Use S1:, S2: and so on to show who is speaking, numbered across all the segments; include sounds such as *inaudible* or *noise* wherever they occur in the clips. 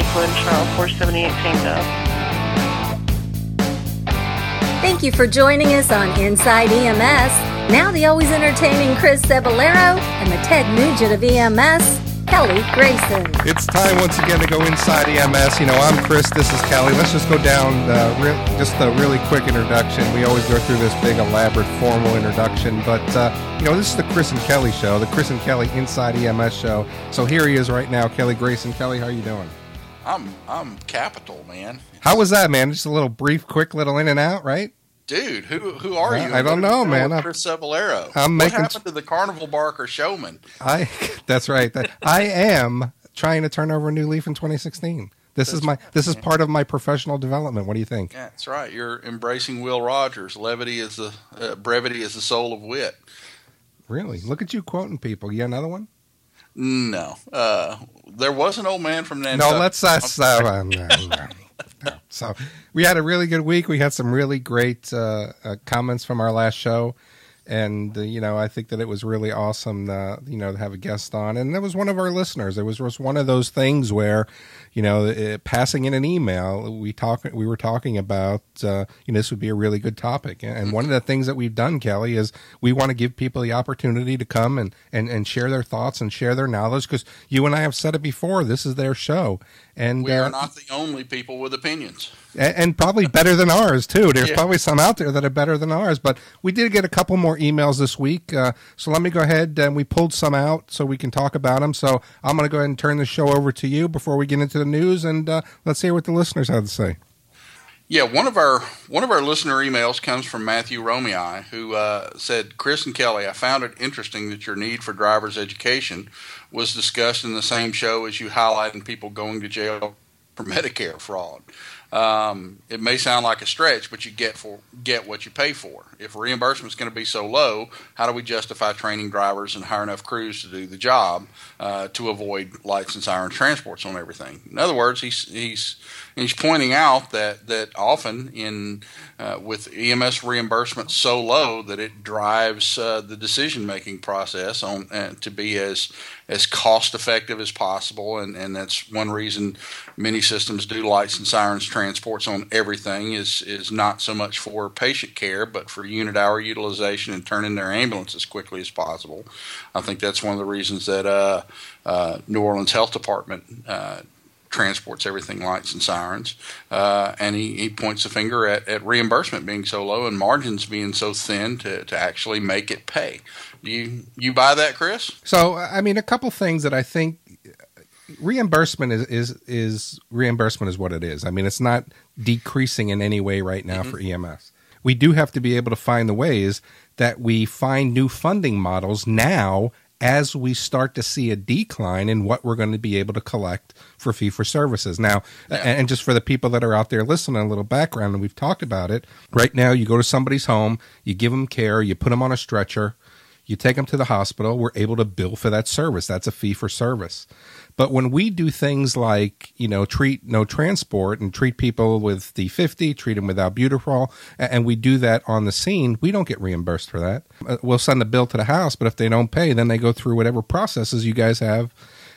S1: Lakewood, Charles 478 Tango.
S2: Thank you for joining us on Inside EMS. Now the always entertaining Chris Cebollero and the Ted Nugent of EMS, Kelly Grayson.
S3: It's time once again to go inside EMS. You know, I'm Chris. This is Kelly. Let's just go down uh, re- just a really quick introduction. We always go through this big, elaborate, formal introduction, but uh, you know, this is the Chris and Kelly show, the Chris and Kelly Inside EMS show. So here he is right now, Kelly Grayson. Kelly, how are you doing?
S4: I'm I'm capital, man.
S3: How was that, man? Just a little brief, quick, little in and out, right?
S4: Dude, who who are you?
S3: I don't know, man.
S4: I'm, Chris Cebollero.
S3: I'm
S4: what
S3: making-
S4: happened to the carnival barker showman?
S3: I. *laughs* That's right. That- I am trying to turn over a new leaf in 2016. This is my. This is part of my professional development. What do you think?
S4: Yeah, that's right. You're embracing Will Rogers. Levity is the uh, brevity is the soul of wit.
S3: Really? Look at you quoting people. You got another one?
S4: No, uh, there was an old man from Nantucket.
S3: No, let's us. Uh, uh, no, no, no. So we had a really good week. We had some really great uh, uh, comments from our last show, and uh, you know I think that it was really awesome. You know to have a guest on, and it was one of our listeners. It was just one of those things where, you know, it, passing in an email, we talk. We were talking about. Uh, you know, this would be a really good topic, and, and one of the things that we've done, Kelly, is we want to give people the opportunity to come and and and share their thoughts and share their knowledge because you and I have said it before. This is their show, and
S4: we
S3: uh,
S4: are not the only people with opinions.
S3: and, and probably better than ours too. There's
S4: Yeah.
S3: probably some out there that are better than ours, but we did get a couple more emails this week. Uh, so let me go ahead and we pulled some out so we can talk about them. So I'm going to go ahead and turn the show over to you before we get into the news, and uh, let's hear what the listeners have to say.
S4: Yeah, one of our one of our listener emails comes from Matthew Romei, who uh, said, "Chris and Kelly, I found it interesting that your need for driver's education was discussed in the same show as you highlighting people going to jail for Medicare fraud. Um, it may sound like a stretch, but you get for get what you pay for. If reimbursement is going to be so low, how do we justify training drivers and hire enough crews to do the job uh, to avoid lights and siren transports on everything? In other words, he's he's he's pointing out that that often in uh, with EMS reimbursement so low that it drives uh, the decision making process on uh, to be as as cost effective as possible, and, and that's one reason many systems do lights and sirens transports on everything is is not so much for patient care, but for unit hour utilization and turning their ambulance as quickly as possible. I think that's one of the reasons that uh, uh, New Orleans Health Department. Uh, transports everything lights and sirens. Uh, and he, he points the finger at, at reimbursement being so low and margins being so thin to, to actually make it pay. Do you, you buy that, Chris?
S3: So I mean, a couple things that I think reimbursement is is is reimbursement is what it is. I mean, it's not decreasing in any way right now for mm-hmm. EMS. We do have to be able to find the ways that we find new funding models now as we start to see a decline in what we're going to be able to collect for fee for services. Now, and just for the people that are out there listening, a little background, and we've talked about it. Right now, you go to somebody's home, you give them care, you put them on a stretcher, you take them to the hospital, we're able to bill for that service. That's a fee for service. But when we do things like, you know, treat no transport and treat people with D50, treat them with albuterol, and we do that on the scene, we don't get reimbursed for that. Uh, We'll send a bill to the house, but if they don't pay, then they go through whatever processes you guys have.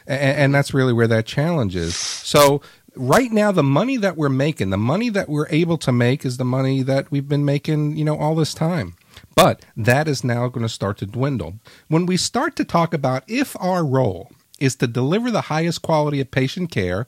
S3: And that's really where that challenge is. So right now, the money that we're making, the money that we're able to make is the money that we've been making, you know, all this time. But that is now going to start to dwindle. When we start to talk about if our role is to deliver the highest quality of patient care,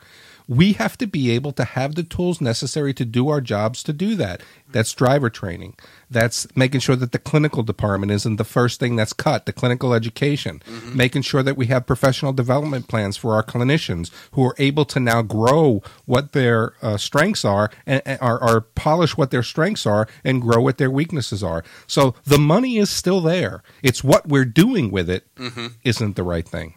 S3: we have to be able to have the tools necessary to do our jobs to do that. That's driver training. That's making sure that the clinical department isn't the first thing that's cut, the clinical education. Making sure that we have professional development plans for our clinicians who are able to now grow what their uh, strengths are and, and or, or polish what their strengths are and grow what their weaknesses are. So the money is still there. It's what we're doing with it not the right thing.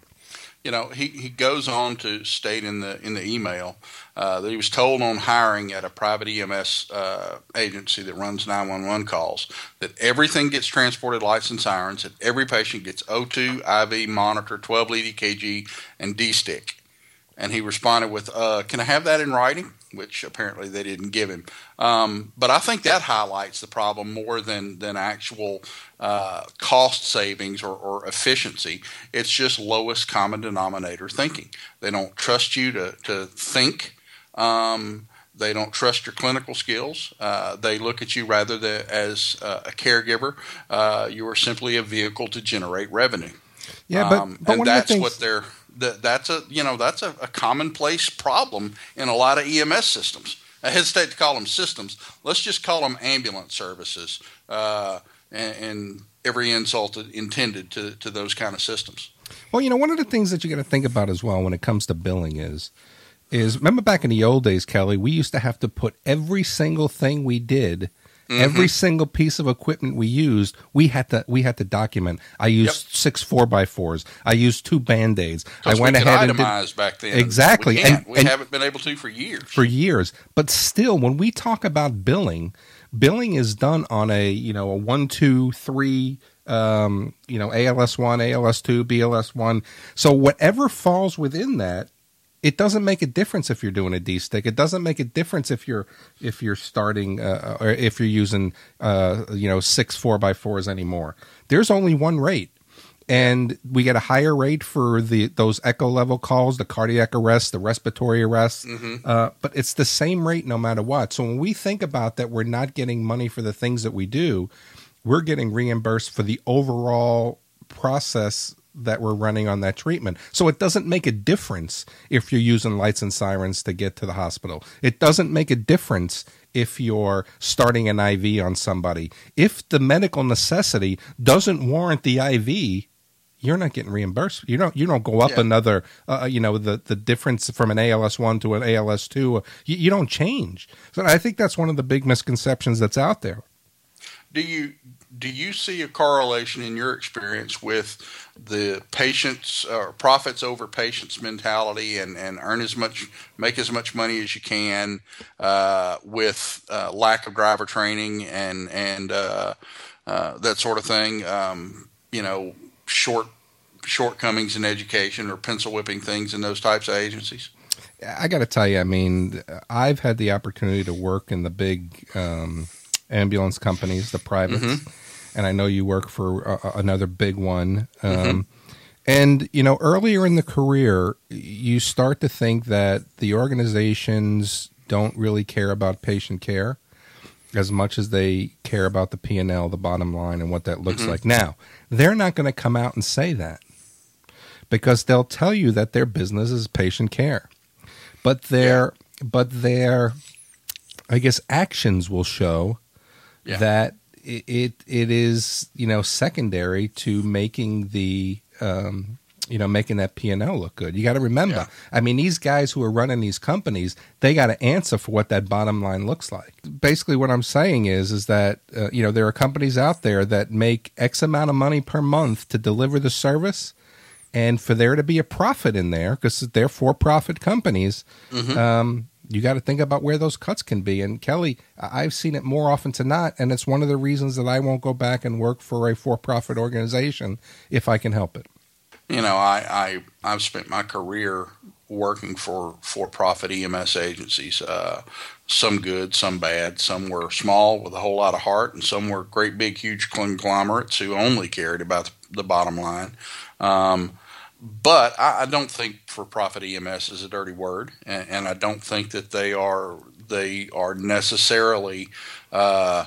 S4: You know, he, he goes on to state in the in the email uh, that he was told on hiring at a private EMS uh, agency that runs 911 calls that everything gets transported lights and sirens, that every patient gets O2, IV, monitor, 12 lead EKG, and D stick. And he responded with, uh, "Can I have that in writing?" Which apparently they didn't give him. Um, but I think that highlights the problem more than than actual uh, cost savings or, or, efficiency. It's just lowest common denominator thinking. They don't trust you to to think. Um, they don't trust your clinical skills. Uh, they look at you rather than as uh, a caregiver. Uh, you are simply a vehicle to generate revenue.
S3: Yeah, but, um, but
S4: and that's things- what they're that that's a you know that's a, a commonplace problem in a lot of EMS systems. I hesitate to call them systems. Let's just call them ambulance services, uh, and, and, every insult intended to, to those kind of systems.
S3: Well, you know, one of the things that you got to think about as well when it comes to billing is, is remember back in the old days, Kelly, we used to have to put every single thing we did Mm-hmm. Every single piece of equipment we used, we had to we had to document. I used yep. six four by fours. I used two band aids. I
S4: went ahead and did, back then.
S3: Exactly,
S4: we and, we and haven't been able to for years.
S3: For years, but still, when we talk about billing, billing is done on a you know a one two three um, you know ALS one, ALS two, BLS one. So whatever falls within that it doesn't make a difference if you're doing a D stick. It doesn't make a difference if you're if you're starting uh, or if you're using uh, you know six four by fours anymore. There's only one rate, and we get a higher rate for the those echo level calls, the cardiac arrest, the respiratory arrest. Mm-hmm. Uh, but it's the same rate no matter what. So when we think about that, we're not getting money for the things that we do. We're getting reimbursed for the overall process that we're running on that treatment. So it doesn't make a difference if you're using lights and sirens to get to the hospital. It doesn't make a difference if you're starting an IV on somebody. If the medical necessity doesn't warrant the IV, you're not getting reimbursed. You don't you don't go up yeah. another uh, uh, you know the the difference from an ALS 1 to an ALS 2 uh, you, you don't change. So I think that's one of the big misconceptions that's out there.
S4: Do you do you see a correlation in your experience with the patients or uh, profits over patients mentality and, and earn as much make as much money as you can uh, with uh, lack of driver training and and uh, uh that sort of thing? Um, you know short shortcomings in education or pencil whipping things in those types of agencies?
S3: I got to tell you I mean I've had the opportunity to work in the big um, ambulance companies the privates mm-hmm and I know you work for uh, another big one. Um, mm-hmm. And you know, earlier in the career, you start to think that the organizations don't really care about patient care as much as they care about the P and L, the bottom line, and what that looks mm-hmm. like. Now, they're not going to come out and say that because they'll tell you that their business is patient care, but their yeah. but their I guess actions will show yeah. that it it is you know secondary to making the um, you know making that P and L look good. You got to remember, yeah. I mean, these guys who are running these companies, they got to answer for what that bottom line looks like. Basically, what I'm saying is is that uh, you know there are companies out there that make X amount of money per month to deliver the service. And for there to be a profit in there, because they're for-profit companies, mm-hmm. um, you got to think about where those cuts can be. And Kelly, I've seen it more often to not, and it's one of the reasons that I won't go back and work for a for-profit organization if I can help it.
S4: You know, I, I I've spent my career working for for-profit EMS agencies. Uh, some good, some bad. Some were small with a whole lot of heart, and some were great, big, huge conglomerates who only cared about the bottom line. Um, but I, I, don't think for-profit EMS is a dirty word, and, and, I don't think that they are they are necessarily, uh,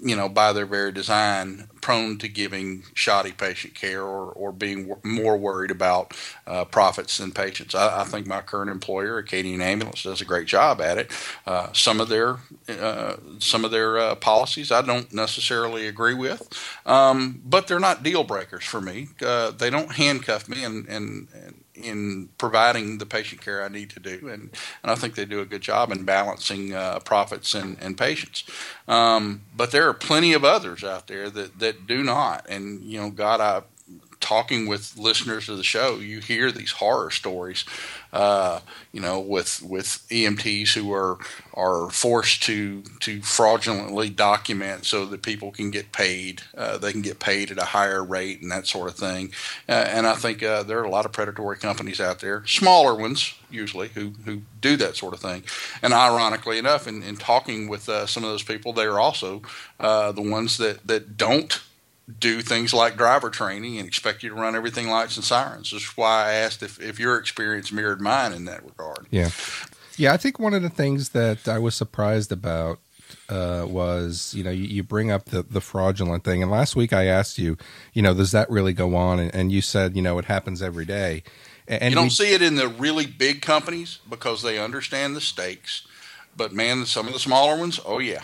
S4: you know, by their very design, prone to giving shoddy patient care or, or being more worried about uh, profits than patients. I, I, think my current employer, Acadian Ambulance, does a great job at it. Uh, some of their uh, some of their uh, policies I don't necessarily agree with, um, but they're not deal breakers for me. Uh, they don't handcuff me and, and, and in providing the patient care I need to do, and, and I think they do a good job in balancing uh, profits and, and patients. Um, but there are plenty of others out there that, that do not, and you know, God, I talking with listeners of the show, you hear these horror stories. Uh, you know, with with EMTs who are are forced to to fraudulently document so that people can get paid. Uh, they can get paid at a higher rate and that sort of thing. Uh, and I think uh, there are a lot of predatory companies out there, smaller ones usually, who who do that sort of thing. And ironically enough, in, in talking with uh, some of those people, they are also uh, the ones that that don't do things like driver training and expect you to run everything lights and sirens. That's why I asked if, if your experience mirrored mine in that regard.
S3: Yeah. Yeah, I think one of the things that I was surprised about uh, was, you know, you, you, bring up the, the fraudulent thing. And last week I asked you, you know, does that really go on? And, and you said, you know, it happens every day.
S4: And you don't we, see it in the really big companies because they understand the stakes. But man, some of the smaller ones, oh yeah.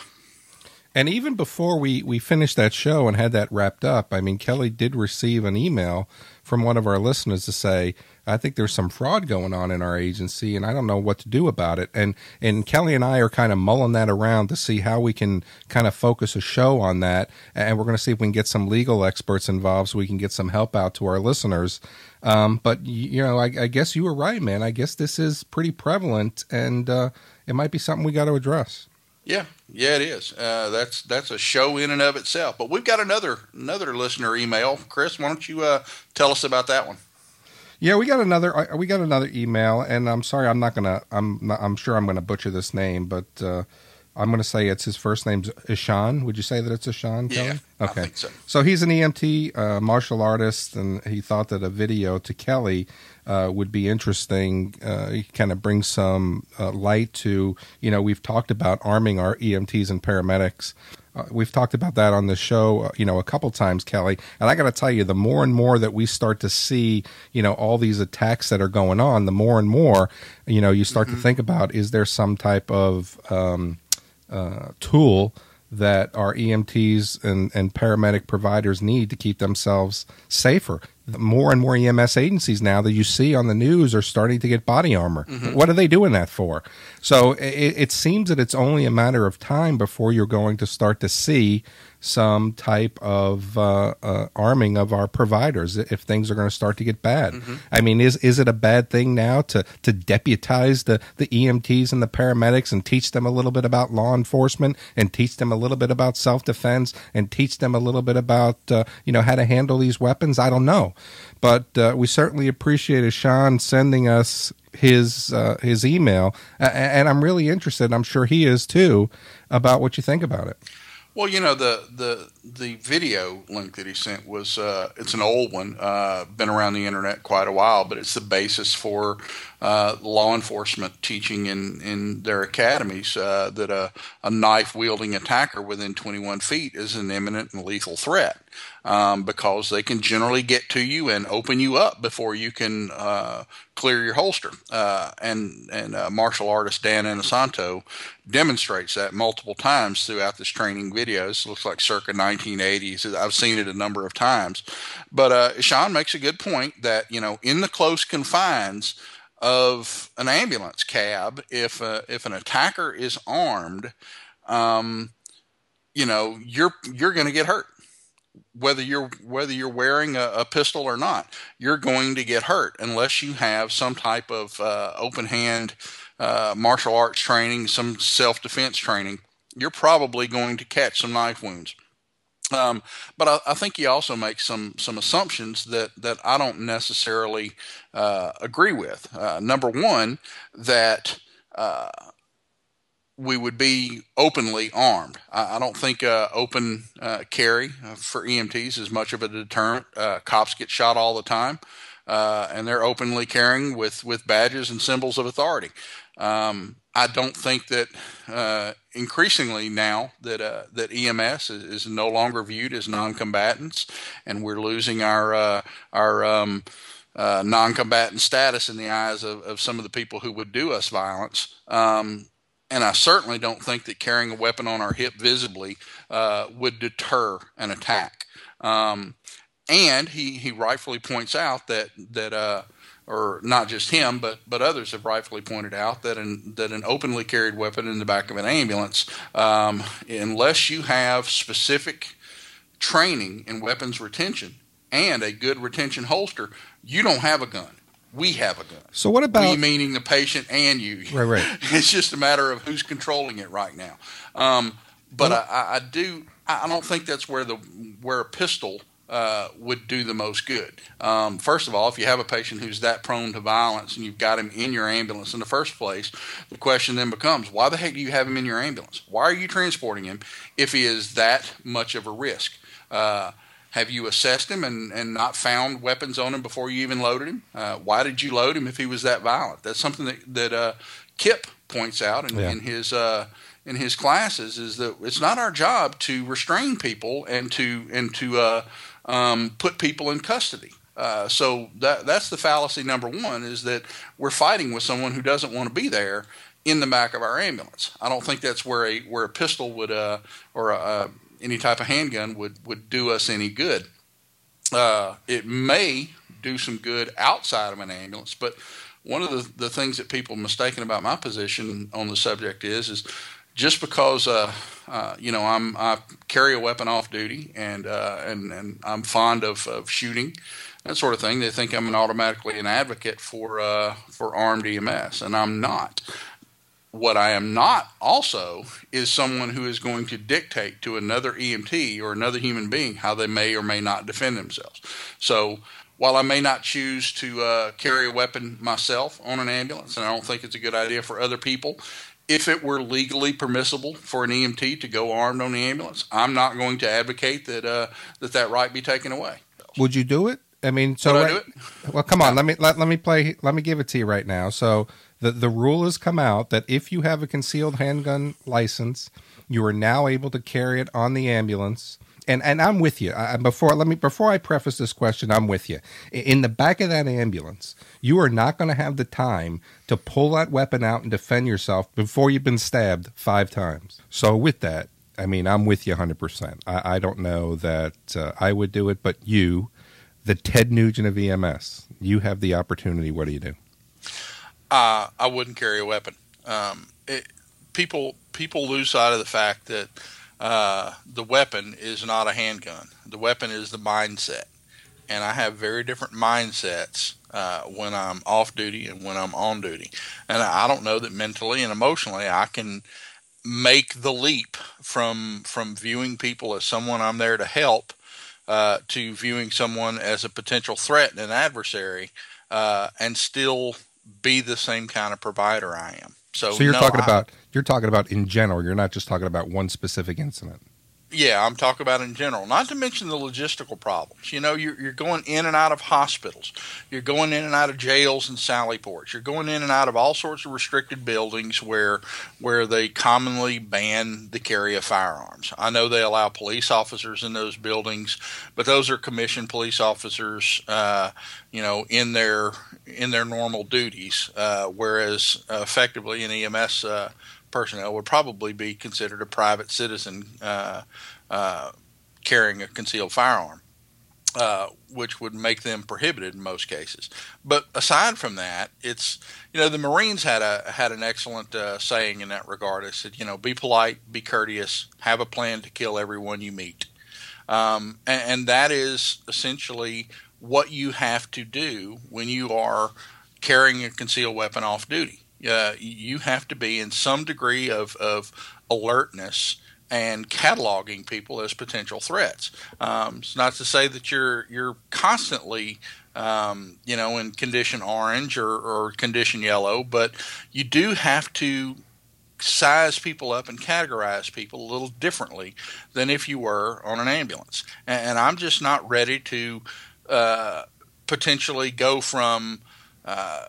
S3: And even before we, we finished that show and had that wrapped up, I mean, Kelly did receive an email from one of our listeners to say, I think there's some fraud going on in our agency and I don't know what to do about it. And, and Kelly and I are kind of mulling that around to see how we can kind of focus a show on that. And we're going to see if we can get some legal experts involved so we can get some help out to our listeners. Um, but, you know, I, I, guess you were right, man. I guess this is pretty prevalent and uh, it might be something we got to address.
S4: Yeah, yeah, it is. Uh, that's that's a show in and of itself. But we've got another another listener email. Chris, why don't you uh, tell us about that one?
S3: Yeah, we got another uh, we got another email, and I'm sorry, I'm not gonna I'm not, I'm sure I'm gonna butcher this name, but uh, I'm gonna say it's his first name's Ishan. Would you say that it's Ishan?
S4: Yeah,
S3: Kelly? okay.
S4: so.
S3: so he's an EMT uh, martial artist, and he thought that a video to Kelly uh, would be interesting. Uh, kind of bring some uh, light to, you know, we've talked about arming our EMTs and paramedics. Uh, we've talked about that on the show, uh, you know, a couple times, Kelly. And I got to tell you, the more and more that we start to see, you know, all these attacks that are going on, the more and more, you know, you start mm-hmm. to think about is there some type of um, uh, tool that our EMTs and, and paramedic providers need to keep themselves safer more and more EMS agencies now that you see on the news are starting to get body armor. Mm-hmm. What are they doing that for? So it, it, seems that it's only a matter of time before you're going to start to see some type of uh, uh, arming of our providers if things are going to start to get bad. Mm-hmm. I mean, is is it a bad thing now to to deputize the the EMTs and the paramedics and teach them a little bit about law enforcement and teach them a little bit about self defense and teach them a little bit about uh, you know how to handle these weapons? I don't know, but uh, we certainly appreciated Sean sending us his uh, his email, and I'm really interested. I'm sure he is too about what you think about it.
S4: Well, you know the the the video link that he sent was uh, it's an old one, uh, been around the internet quite a while, but it's the basis for uh, law enforcement teaching in in their academies uh, that a, a knife wielding attacker within 21 feet is an imminent and lethal threat um, because they can generally get to you and open you up before you can uh, clear your holster. Uh, and and uh, martial artist Dan Inosanto demonstrates that multiple times throughout this training videos. It looks like circa 1980s. I've seen it a number of times. But uh, Sean makes a good point that you know in the close confines of an ambulance cab, if uh, if an attacker is armed, um, you know you're you're going to get hurt whether you're whether you're wearing a, a, pistol or not, you're going to get hurt unless you have some type of uh, open hand uh, martial arts training, some self defense training. You're probably going to catch some knife wounds. Um, but I, I, think he also makes some some assumptions that that I don't necessarily uh, agree with. Uh, number one, that uh, we would be openly armed. I, I don't think uh, open uh, carry uh, for EMTs is much of a deterrent. Cops get shot all the time, and they're openly carrying with, with badges and symbols of authority. Um, I don't think that uh, increasingly now that that EMS is, is, no longer viewed as non-combatants, and we're losing our our um, non-combatant status in the eyes of, of some of the people who would do us violence. Um, and I certainly don't think that carrying a weapon on our hip visibly uh, would deter an attack. Um, and he, he rightfully points out that that uh, or not just him, but but others have rightfully pointed out that an that an openly carried weapon in the back of an ambulance, um, unless you have specific training in weapons retention, and a good retention holster, you don't have a gun. We have a gun.
S3: So what about
S4: we meaning the patient and you?
S3: Right, right. *laughs*
S4: it's just a matter of who's controlling it right now. Um, but
S3: Well-
S4: I, I do. I I don't think that's where the where a pistol uh, would do the most good. Um, first of all, if you have a patient who's that prone to violence and you've got him in your ambulance in the first place, the question then becomes, why the heck do you have him in your ambulance? Why are you transporting him if he is that much of a risk? Uh, have you assessed him and, and not found weapons on him before you even loaded him? Uh, why did you load him if he was that violent? That's something that, that uh, Kip points out in,
S3: Yeah.
S4: in his uh, in his classes is that it's not our job to restrain people and to and to uh, um, put people in custody. Uh, so that that's the fallacy number one is that we're fighting with someone who doesn't want to be there in the back of our ambulance. I don't think that's where a where a pistol would uh, or a, any type of handgun would would do us any good. Uh, it may do some good outside of an ambulance, but one of the, the things that people mistaken about my position on the subject is is just because uh, uh, you know I'm I carry a weapon off duty and uh, and and I'm fond of, of shooting that sort of thing. They think I'm an automatically an advocate for uh, for armed EMS, and I'm not. What I am not also is someone who is going to dictate to another EMT or another human being how they may or may not defend themselves. So while I may not choose to uh, carry a weapon myself on an ambulance, and I don't think it's a good idea for other people, if it were legally permissible for an EMT to go armed on the ambulance, I'm not going to advocate that uh, that that right be taken away.
S3: Would you do it? I mean, so
S4: I
S3: right- well, come on. Let me let, let me play. Let me give it to you right now. So the the rule has come out that if you have a concealed handgun license, you are now able to carry it on the ambulance. And and I'm with you. I, before let me before I preface this question, I'm with you. In the back of that ambulance, you are not going to have the time to pull that weapon out and defend yourself before you've been stabbed five times. So with that, I mean, I'm with you 100%. I, I don't know that uh, I would do it, but you, the Ted Nugent of EMS, you have the opportunity. What do you do?
S4: uh, I wouldn't carry a weapon. Um, it, people people lose sight of the fact that uh, the weapon is not a handgun. The weapon is the mindset, and I have very different mindsets uh, when I'm off duty and when I'm on duty. And I don't know that mentally and emotionally I can make the leap from from viewing people as someone I'm there to help uh, to viewing someone as a potential threat and an adversary, uh, and still be the same kind of provider I am. So,
S3: So you're
S4: no,
S3: talking
S4: I-
S3: about you're talking about in general. You're not just talking about one specific incident.
S4: Yeah, I'm talking about in general. Not to mention the logistical problems. You know, you're, you're going in and out of hospitals. You're going in and out of jails and sally ports. You're going in and out of all sorts of restricted buildings where where they commonly ban the carry of firearms. I know they allow police officers in those buildings, but those are commissioned police officers. Uh, you know, in their in their normal duties, uh, whereas effectively an EMS uh, personnel would probably be considered a private citizen uh, uh, carrying a concealed firearm, uh, which would make them prohibited in most cases. But aside from that, it's you know the Marines had a had an excellent uh, saying in that regard. They said, you know, be polite, be courteous, have a plan to kill everyone you meet, um, and, and that is essentially what you have to do when you are carrying a concealed weapon off duty uh, you have to be in some degree of, of alertness and cataloging people as potential threats. Um, it's not to say that you're you're constantly um, you know in condition orange or, or condition yellow, but you do have to size people up and categorize people a little differently than if you were on an ambulance. And, I'm just not ready to uh, potentially go from uh,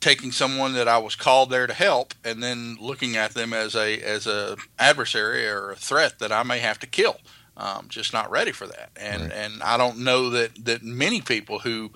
S4: taking someone that I was called there to help and then looking at them as a as a adversary or a threat that I may have to kill. Um, just not ready for that, and
S3: Right.
S4: and I don't know that that many people who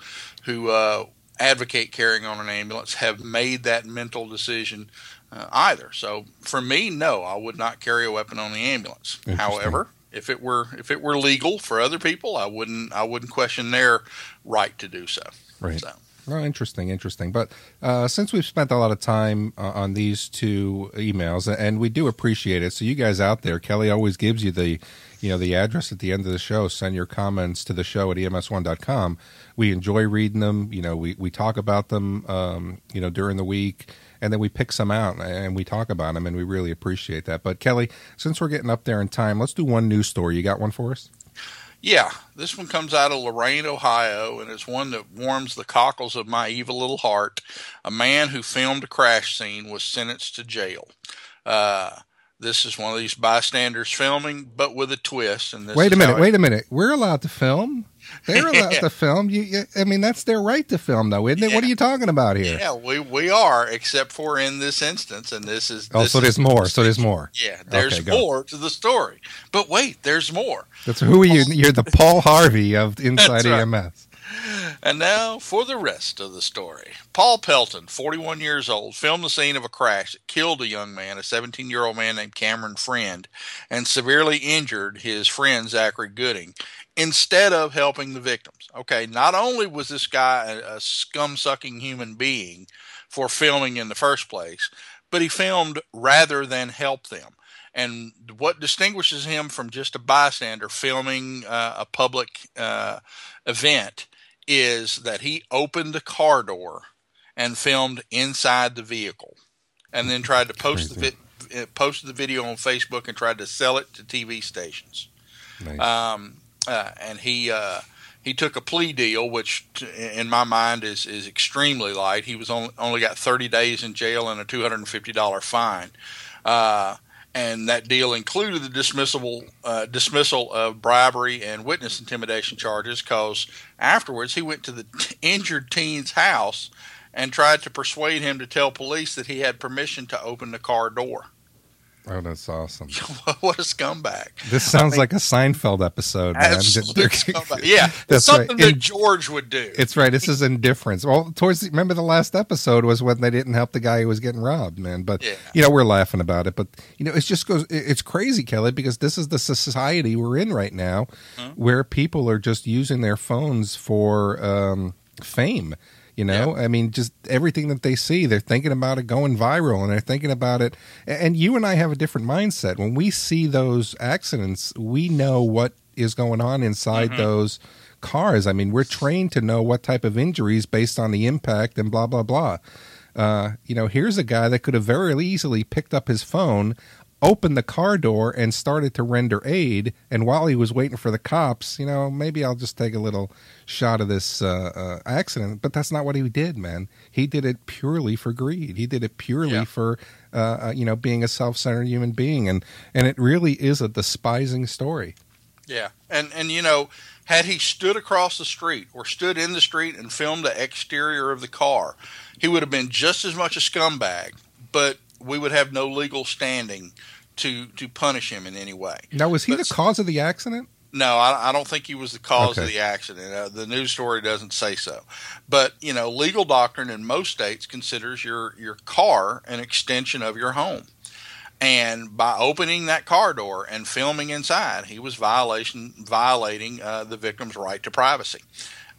S4: who uh, advocate carrying on an ambulance have made that mental decision uh, either. So for me, no, I would not carry a weapon on the ambulance. However, if it were if it were legal for other people, I wouldn't I wouldn't question their right to do so.
S3: Right.
S4: So
S3: Oh, interesting, interesting. But uh, since we've spent a lot of time uh, on these two emails, and we do appreciate it, so you guys out there, Kelly always gives you the, you know, the address at the end of the show. Send your comments to the show at ems1.com. We enjoy reading them. You know, we we talk about them, um, you know, during the week, and then we pick some out and we talk about them, and we really appreciate that. But Kelly, since we're getting up there in time, let's do one news story. You got one for us?
S4: Yeah, this one comes out of Lorain, Ohio, and it's one that warms the cockles of my evil little heart. A man who filmed a crash scene was sentenced to jail. Uh, this is one of these bystanders filming, but with a twist. And
S3: wait a minute, wait a minute. We're allowed to film. They're allowed *laughs* to film. You, I mean, that's their right to film, though, isn't it? Yeah. What are you talking about here?
S4: Yeah, we we are, except for in this instance, and this is.
S3: Oh,
S4: this
S3: so there's more. So there's more.
S4: Yeah, there's okay, more to the story. But wait, there's more.
S3: That's who are you? You're the Paul Harvey of *laughs* Inside EMS.
S4: And now for the rest of the story. Paul Pelton, 41 years old, filmed the scene of a crash that killed a young man, a 17 year old man named Cameron Friend, and severely injured his friend Zachary Gooding instead of helping the victims. Okay, not only was this guy a, a scum sucking human being for filming in the first place, but he filmed rather than help them. And what distinguishes him from just a bystander filming uh, a public uh, event is that he opened the car door and filmed inside the vehicle, and then tried to post the vi- uh, post the video on Facebook and tried to sell it to TV stations. Nice. Um, uh, and he uh, he took a plea deal, which in my mind is is extremely light. He was only only got 30 days in jail and a 250 dollar fine. Uh, and that deal included the dismissal uh, dismissal of bribery and witness intimidation charges. Because afterwards, he went to the t- injured teen's house and tried to persuade him to tell police that he had permission to open the car door.
S3: Oh, that's awesome! *laughs*
S4: what a scumbag!
S3: This sounds I mean, like a Seinfeld episode, man. *laughs*
S4: yeah, that's something right. that *laughs* George would do.
S3: It's right. This is indifference. Well, towards the, remember the last episode was when they didn't help the guy who was getting robbed, man. But yeah. you know we're laughing about it, but you know it just goes. It's crazy, Kelly, because this is the society we're in right now, hmm? where people are just using their phones for um, fame you know, yeah. I mean, just everything that they see, they're thinking about it going viral and they're thinking about it. And you and I have a different mindset. When we see those accidents, we know what is going on inside mm-hmm. those cars. I mean, we're trained to know what type of injuries based on the impact and blah, blah, blah. Uh, you know, here's a guy that could have very easily picked up his phone, opened the car door and started to render aid. And while he was waiting for the cops, you know, maybe I'll just take a little shot of this uh, uh, accident. But that's not what he did, man. He did it purely for greed. He did it purely yeah. for, uh, uh you know, being a self-centered human being. And and it really is a despising story.
S4: Yeah, and and you know, had he stood across the street or stood in the street and filmed the exterior of the car, he would have been just as much a scumbag. But we would have no legal standing to to punish him in any way.
S3: Now, was he but, the cause of the accident?
S4: No, I, I, don't think he was the cause okay. of the accident. Uh, the news story doesn't say so. But you know, legal doctrine in most states considers your your car an extension of your home. And by opening that car door and filming inside, he was violation violating uh, the victim's right to privacy.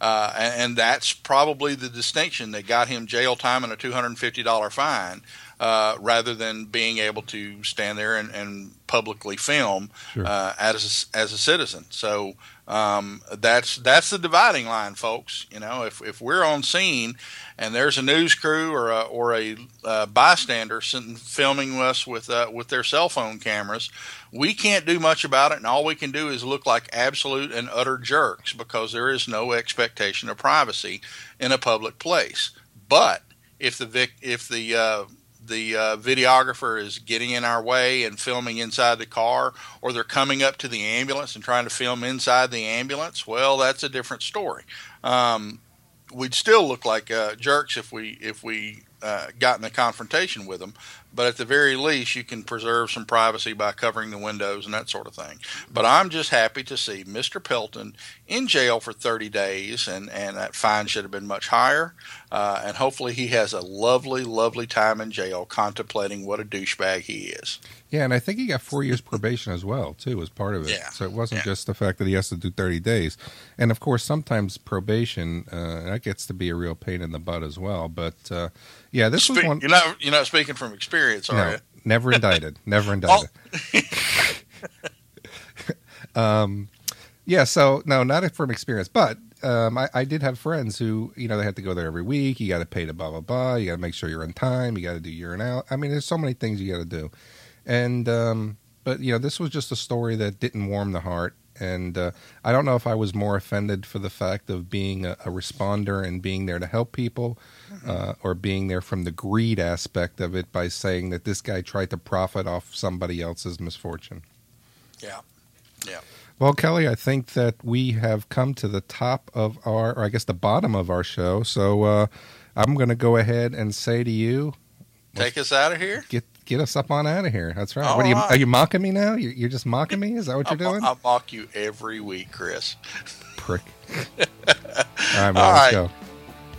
S4: Uh, and, and, that's probably the distinction that got him jail time and a $250 fine uh, rather than being able to stand there and, and publicly film sure. uh, as a, as a citizen. So um, that's that's the dividing line, folks. You know, if if we're on scene and there's a news crew or a, or a uh, bystander sitting filming us with uh, with their cell phone cameras, we can't do much about it, and all we can do is look like absolute and utter jerks because there is no expectation of privacy in a public place. But if the vic- if the uh, the uh, videographer is getting in our way and filming inside the car, or they're coming up to the ambulance and trying to film inside the ambulance, well, that's a different story. Um, we'd still look like uh, jerks if we if we uh, got in a confrontation with them. but at the very least, you can preserve some privacy by covering the windows and that sort of thing. But I'm just happy to see Mr. Pelton in jail for 30 days, and, and that fine should have been much higher. Uh, and hopefully, he has a lovely, lovely time in jail contemplating what a douchebag he is.
S3: Yeah, and I think he got four years probation as well, too, as part of it.
S4: Yeah.
S3: So it wasn't
S4: Yeah.
S3: just the fact that he has to do 30 days. And of course, sometimes probation, uh, that gets to be a real pain in the butt as well. But uh, yeah, this was one.
S4: you're not you're not speaking from experience, are
S3: no,
S4: you?
S3: never indicted. *laughs* Never indicted. *laughs* um, yeah, so no, not from experience, but um, I, I did have friends who, you know, they had to go there every week. You got to pay to blah blah blah. You got to make sure you're on time. You got to do urine out. I mean, there's so many things you got to do, and um, but you know, this was just a story that didn't warm the heart. And uh, I don't know if I was more offended for the fact of being a, a responder and being there to help people, uh, or being there from the greed aspect of it by saying that this guy tried to profit off somebody else's misfortune.
S4: Yeah. Yeah.
S3: Well, Kelly, I think that we have come to the top of our, or I guess the bottom of our show. So uh, I'm going to go ahead and say to you,
S4: Take us out of here.
S3: get get us up on out of here. That's right.
S4: All
S3: what are oh, you?
S4: right.
S3: Are you mocking me now? You're, you're just mocking me? Is that what you're
S4: I,
S3: doing?
S4: I mock you every week, Chris.
S3: Prick. *laughs* All right,
S4: All
S3: let's
S4: right.
S3: go.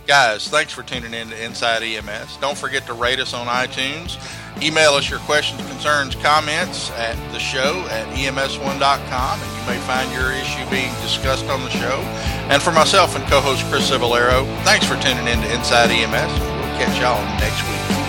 S4: Guys, thanks for tuning in to Inside EMS. Don't forget to rate us on iTunes. Email us your questions, concerns, comments at the show at E ems1.com, and you may find your issue being discussed on the show. And for myself and co host Chris Cebollero, thanks for tuning in to Inside EMS. We'll catch y'all next week.